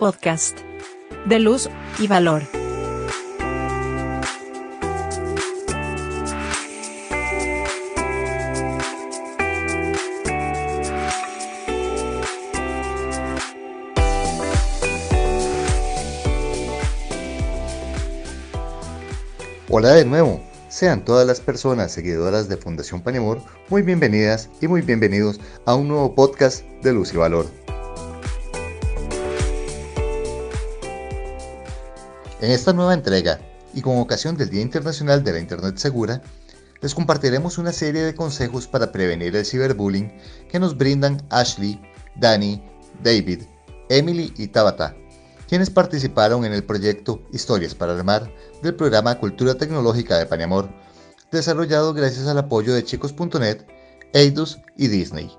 podcast de luz y valor. Hola de nuevo, sean todas las personas seguidoras de Fundación Panemor muy bienvenidas y muy bienvenidos a un nuevo podcast de Luz y Valor. En esta nueva entrega, y con ocasión del Día Internacional de la Internet Segura, les compartiremos una serie de consejos para prevenir el ciberbullying que nos brindan Ashley, Danny, David, Emily y Tabata, quienes participaron en el proyecto Historias para el Mar del programa Cultura Tecnológica de Paniamor, desarrollado gracias al apoyo de chicos.net, Eidus y Disney.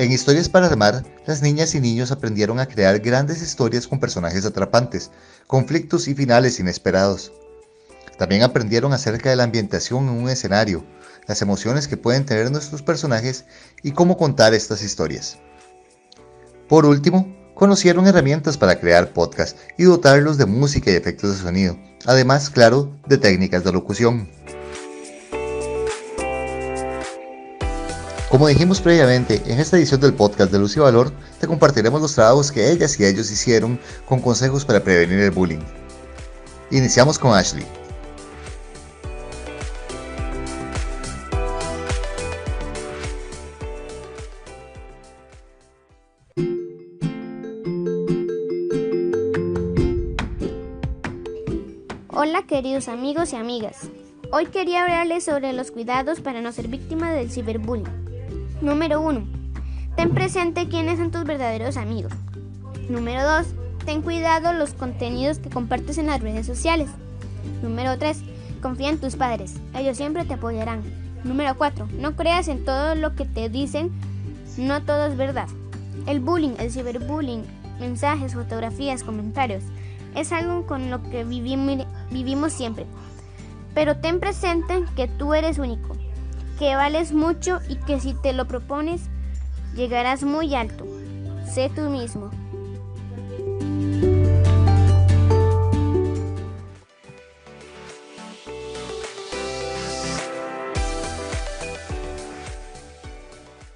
En Historias para Armar, las niñas y niños aprendieron a crear grandes historias con personajes atrapantes, conflictos y finales inesperados. También aprendieron acerca de la ambientación en un escenario, las emociones que pueden tener nuestros personajes y cómo contar estas historias. Por último, conocieron herramientas para crear podcasts y dotarlos de música y efectos de sonido, además, claro, de técnicas de locución. Como dijimos previamente, en esta edición del podcast de Luz Valor te compartiremos los trabajos que ellas y ellos hicieron con consejos para prevenir el bullying. Iniciamos con Ashley. Hola queridos amigos y amigas. Hoy quería hablarles sobre los cuidados para no ser víctima del ciberbullying. Número 1. Ten presente quiénes son tus verdaderos amigos. Número 2. Ten cuidado los contenidos que compartes en las redes sociales. Número 3. Confía en tus padres. Ellos siempre te apoyarán. Número 4. No creas en todo lo que te dicen. No todo es verdad. El bullying, el ciberbullying, mensajes, fotografías, comentarios, es algo con lo que vivimos, vivimos siempre. Pero ten presente que tú eres único que vales mucho y que si te lo propones, llegarás muy alto. Sé tú mismo.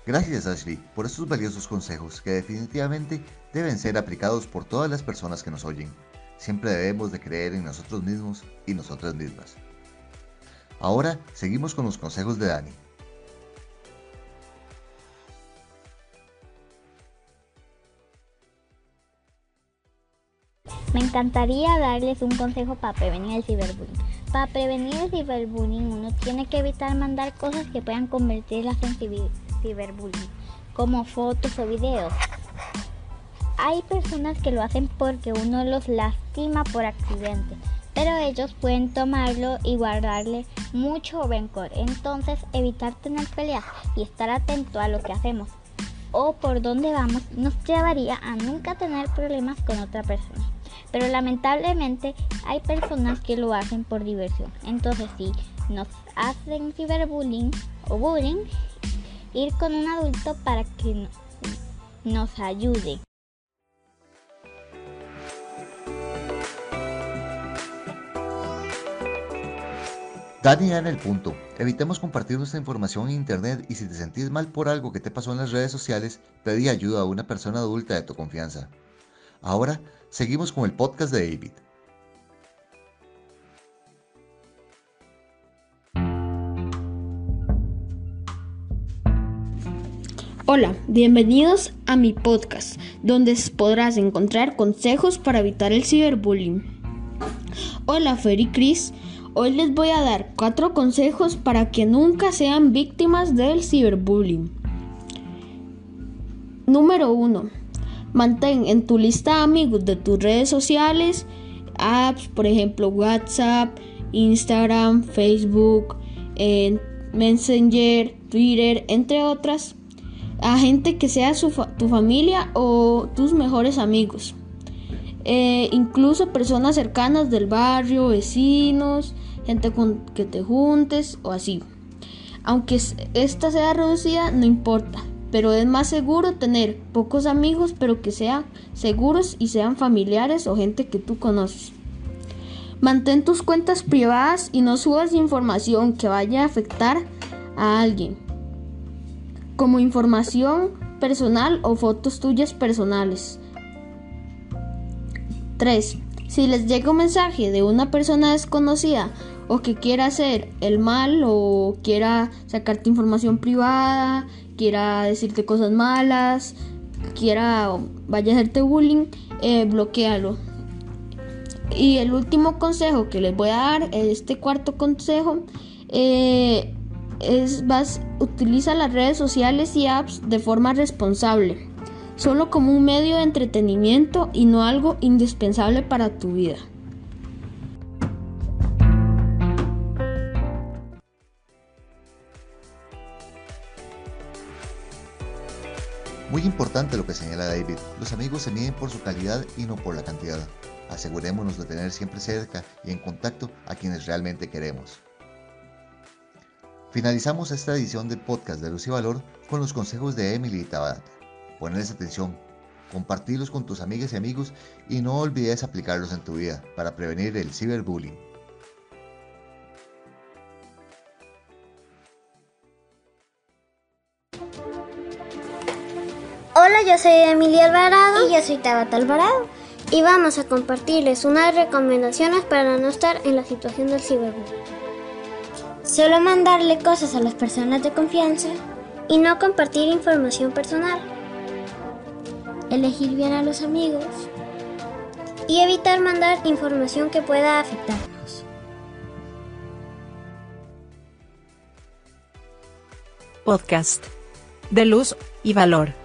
Gracias Ashley por estos valiosos consejos que definitivamente deben ser aplicados por todas las personas que nos oyen. Siempre debemos de creer en nosotros mismos y nosotras mismas. Ahora seguimos con los consejos de Dani. Me encantaría darles un consejo para prevenir el ciberbullying. Para prevenir el ciberbullying uno tiene que evitar mandar cosas que puedan convertirlas en ciberbullying, como fotos o videos. Hay personas que lo hacen porque uno los lastima por accidente, pero ellos pueden tomarlo y guardarle mucho rencor. Entonces evitar tener peleas y estar atento a lo que hacemos o por dónde vamos nos llevaría a nunca tener problemas con otra persona. Pero lamentablemente hay personas que lo hacen por diversión. Entonces si nos hacen ciberbullying o bullying, ir con un adulto para que nos ayude. Dani en el punto. Evitemos compartir nuestra información en internet y si te sentís mal por algo que te pasó en las redes sociales, pedí ayuda a una persona adulta de tu confianza. Ahora, seguimos con el podcast de David. Hola, bienvenidos a mi podcast, donde podrás encontrar consejos para evitar el ciberbullying. Hola, Fer y Chris. Hoy les voy a dar cuatro consejos para que nunca sean víctimas del ciberbullying. Número 1. Mantén en tu lista de amigos de tus redes sociales, apps, por ejemplo WhatsApp, Instagram, Facebook, Messenger, Twitter, entre otras, a gente que sea tu familia o tus mejores amigos. Eh, incluso personas cercanas del barrio, vecinos, gente con que te juntes o así. Aunque esta sea reducida, no importa, pero es más seguro tener pocos amigos, pero que sean seguros y sean familiares o gente que tú conoces. Mantén tus cuentas privadas y no subas información que vaya a afectar a alguien, como información personal o fotos tuyas personales. 3. Si les llega un mensaje de una persona desconocida o que quiera hacer el mal o quiera sacarte información privada, quiera decirte cosas malas, quiera vaya a hacerte bullying, eh, bloquealo. Y el último consejo que les voy a dar, este cuarto consejo, eh, es vas, utiliza las redes sociales y apps de forma responsable, solo como un medio de entretenimiento y no algo indispensable para tu vida. Muy importante lo que señala David, los amigos se miden por su calidad y no por la cantidad. Asegurémonos de tener siempre cerca y en contacto a quienes realmente queremos. Finalizamos esta edición del podcast de Luz y Valor con los consejos de Emily y Tabat. Ponerles atención, compartirlos con tus amigas y amigos y no olvides aplicarlos en tu vida para prevenir el ciberbullying. Hola, yo soy Emilia Alvarado. Y yo soy Tabata Alvarado. Y vamos a compartirles unas recomendaciones para no estar en la situación del ciberbullying. Solo mandarle cosas a las personas de confianza y no compartir información personal. Elegir bien a los amigos y evitar mandar información que pueda afectarnos. Podcast de luz y valor.